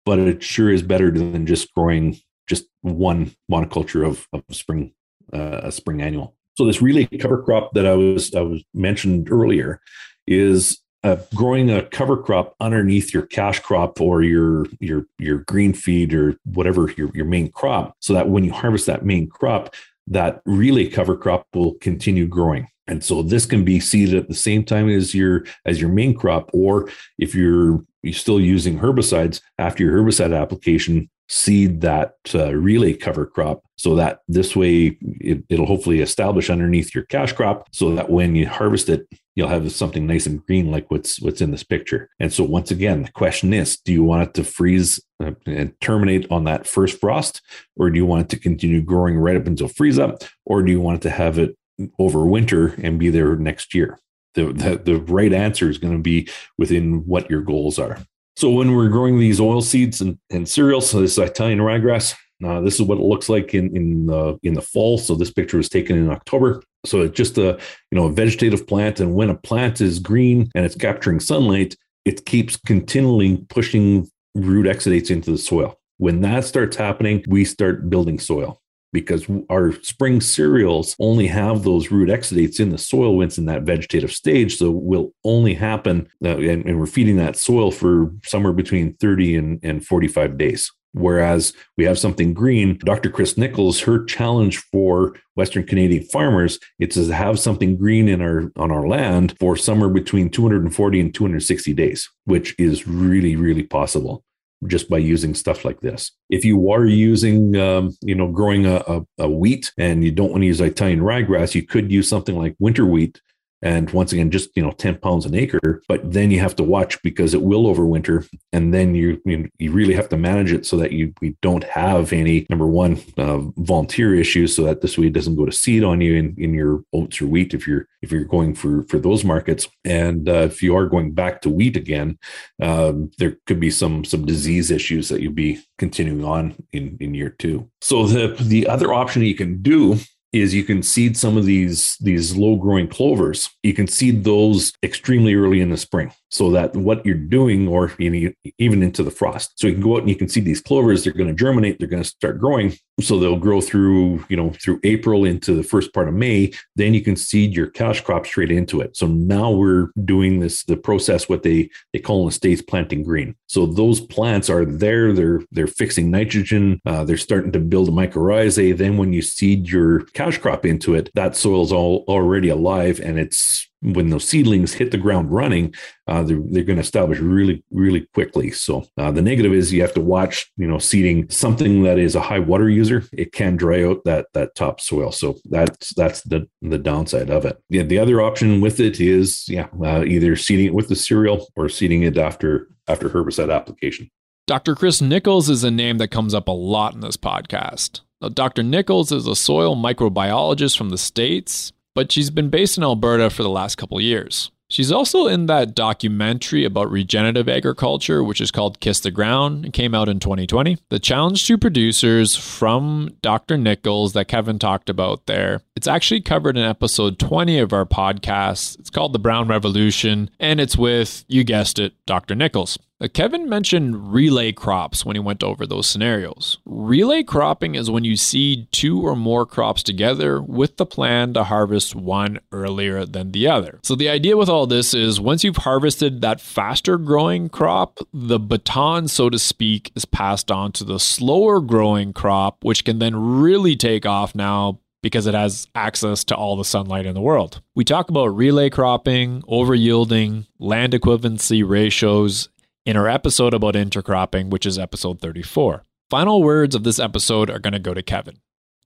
B: but it sure is better than just growing just one monoculture of, of spring uh, a spring annual. So this relay cover crop that I was I was mentioned earlier is uh, growing a cover crop underneath your cash crop or your your your green feed or whatever your your main crop, so that when you harvest that main crop, that relay cover crop will continue growing. And so this can be seeded at the same time as your as your main crop, or if you're you're still using herbicides after your herbicide application, seed that uh, relay cover crop so that this way it, will hopefully establish underneath your cash crop so that when you harvest it you'll have something nice and green like what's what's in this picture. And so once again the question is do you want it to freeze uh, and terminate on that first frost or do you want it to continue growing right up until freeze up or do you want it to have it over winter and be there next year the, the, the right answer is going to be within what your goals are so when we're growing these oil seeds and, and cereals, so this Italian ryegrass, uh, this is what it looks like in in the in the fall. So this picture was taken in October. So it's just a you know a vegetative plant, and when a plant is green and it's capturing sunlight, it keeps continually pushing root exudates into the soil. When that starts happening, we start building soil because our spring cereals only have those root exudates in the soil when it's in that vegetative stage. So will only happen, uh, and, and, we're feeding that soil for somewhere between 30 and, and 45 days. Whereas we have something green, Dr. Kris Nichols, her challenge for Western Canadian farmers, it's to have something green in our on our land for somewhere between 240 and 260 days, which is really, really possible just by using stuff like this. If you are using, um, you know, growing a, a, a, wheat and you don't want to use Italian ryegrass, you could use something like winter wheat and once again just you know 10 pounds an acre but then you have to watch because it will overwinter and then you you, really have to manage it so that you we don't have any number one uh, volunteer issues so that this it doesn't go to seed on you in, in your oats or wheat if you're if you're going for for those markets. And uh, if you are going back to wheat again um, there could be some some disease issues that you'll be continuing on in in year two. So the the other option you can do is you can seed some of these these low growing clovers. You can seed those extremely early in the spring so that what you're doing or you know, even into the frost. So you can go out and you can see these clovers they're going to germinate they're going to start growing so they'll grow through you know through april into the first part of may. Then you can seed your cash crop straight into it. So now we're doing this the process what they they call in the states planting green. So those plants are there. They're they're fixing nitrogen. Uh, they're starting to build a mycorrhizae. Then when you seed your cash crop into it that soil's all already alive and it's when those seedlings hit the ground running, uh, they're, they're going to establish really, really quickly. So uh, the negative is you have to watch, you know, seeding something that is a high water user. It can dry out that that top soil. So that's that's the the downside of it. Yeah, the other option with it is yeah, uh, either seeding it with the cereal or seeding it after after herbicide application.
A: Dr. Kris Nichols is a name that comes up a lot in this podcast. Now, Dr. Nichols is a soil microbiologist from the States, but she's been based in Alberta for the last couple years. She's also in that documentary about regenerative agriculture, which is called Kiss the Ground. It came out in 2020. The challenge to producers from Dr. Nichols that Kevin talked about there, it's actually covered in episode 20 of our podcast. It's called The Brown Revolution, and it's with, you guessed it, Dr. Nichols. Uh, Kevin mentioned relay crops when he went over those scenarios. Relay cropping is when you seed two or more crops together with the plan to harvest one earlier than the other. So, the idea with all this is once you've harvested that faster growing crop, the baton, so to speak, is passed on to the slower growing crop, which can then really take off now because it has access to all the sunlight in the world. We talk about relay cropping, over yielding, land equivalency ratios, in our episode about intercropping, which is episode 34. Final words of this episode are going to go to Kevin.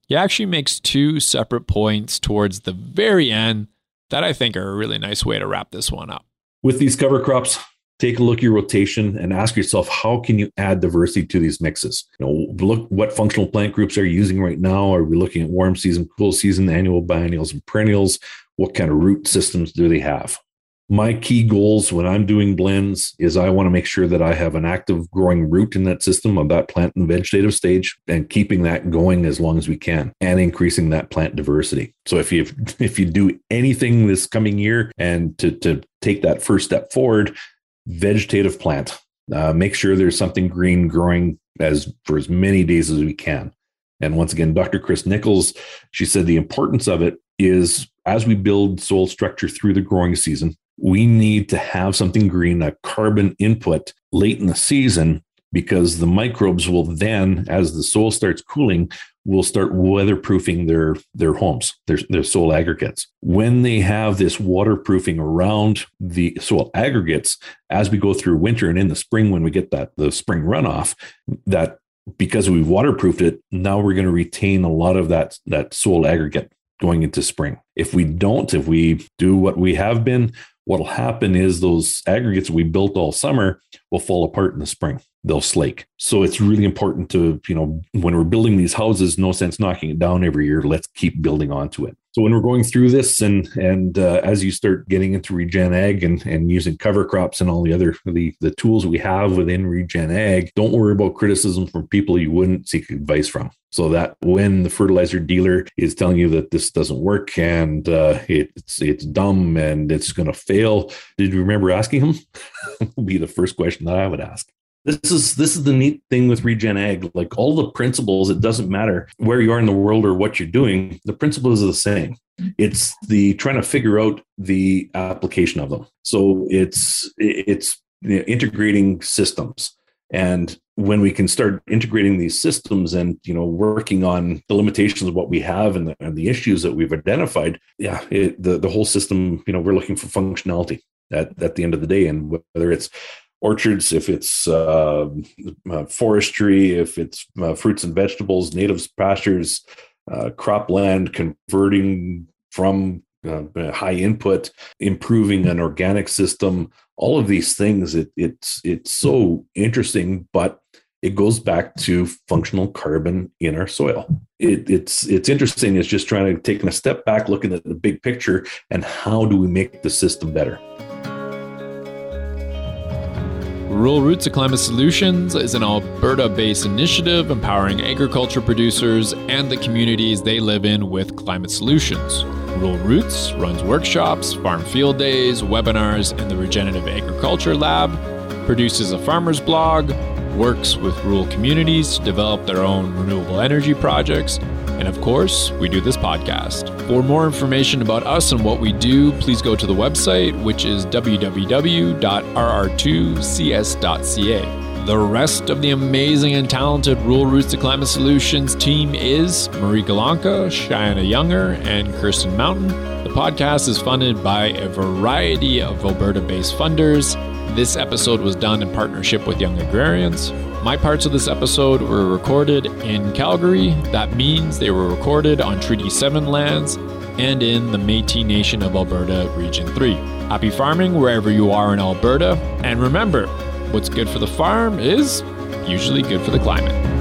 A: He actually makes two separate points towards the very end that I think are a really nice way to wrap this one up.
B: With these cover crops, take a look at your rotation and ask yourself how can you add diversity to these mixes you know look what functional plant groups are you using right now are we looking at warm season cool season annual biennials and perennials what kind of root systems do they have my key goals when I'm doing blends is I want to make sure that I have an active growing root in that system of that plant and vegetative stage and keeping that going as long as we can and increasing that plant diversity. So if you if you do anything this coming year and to to take that first step forward, vegetative plant, uh, make sure there's something green growing as for as many days as we can. And once again, Dr. Kris Nichols, she said the importance of it is as we build soil structure through the growing season, we need to have something green, a carbon input late in the season, because the microbes will then, as the soil starts cooling, will start weatherproofing their their homes, their, their soil aggregates. When they have this waterproofing around the soil aggregates, as we go through winter and in the spring, when we get that the spring runoff, that because we've waterproofed it, now we're going to retain a lot of that that soil aggregate going into spring. If we don't, if we do what we have been, what'll happen is those aggregates we built all summer will fall apart in the spring. They'll slake. So it's really important to you know when we're building these houses no sense knocking it down every year. Let's keep building onto it so when we're going through this and and uh, as you start getting into regen ag and, and using cover crops and all the other the, the tools we have within regen ag don't worry about criticism from people you wouldn't seek advice from. So that when the fertilizer dealer is telling you that this doesn't work and uh, it's it's dumb and it's going to fail did you remember asking him? Will be the first question that i would ask this is this is the neat thing with regen ag. Like all the principles it doesn't matter where you are in the world or what you're doing the principles are the same. It's the trying to figure out the application of them. So it's it's you know, integrating systems. And when we can start integrating these systems and you know working on the limitations of what we have and the, and the issues that we've identified yeah it, the, the whole system you know we're looking for functionality at, at the end of the day. And whether it's orchards, if it's uh, uh, forestry, if it's uh, fruits and vegetables, natives pastures, uh, cropland, converting from uh, high input, improving an organic system, all of these things. It, it's it's so interesting, but it goes back to functional carbon in our soil. It, it's it's interesting. It's just trying to taking a step back, looking at the big picture, and how do we make the system better.
A: Rural Roots of Climate Solutions is an Alberta based initiative empowering agriculture producers and the communities they live in with climate solutions. Rural Roots runs workshops, farm field days, webinars, and the Regenerative Agriculture Lab, produces a farmer's blog, works with rural communities to develop their own renewable energy projects, and of course, we do this podcast. For more information about us and what we do, please go to the website, which is www.rr2cs.ca. The rest of the amazing and talented Rural Roots to Climate Solutions team is Marie Galanka, Cheyenne Younger, and Kirsten Mountain. The podcast is funded by a variety of Alberta based funders. This episode was done in partnership with Young Agrarians. My parts of this episode were recorded in Calgary. That means they were recorded on Treaty 7 lands and in the Metis Nation of Alberta, Region 3. Happy farming wherever you are in Alberta. And remember, what's good for the farm is usually good for the climate.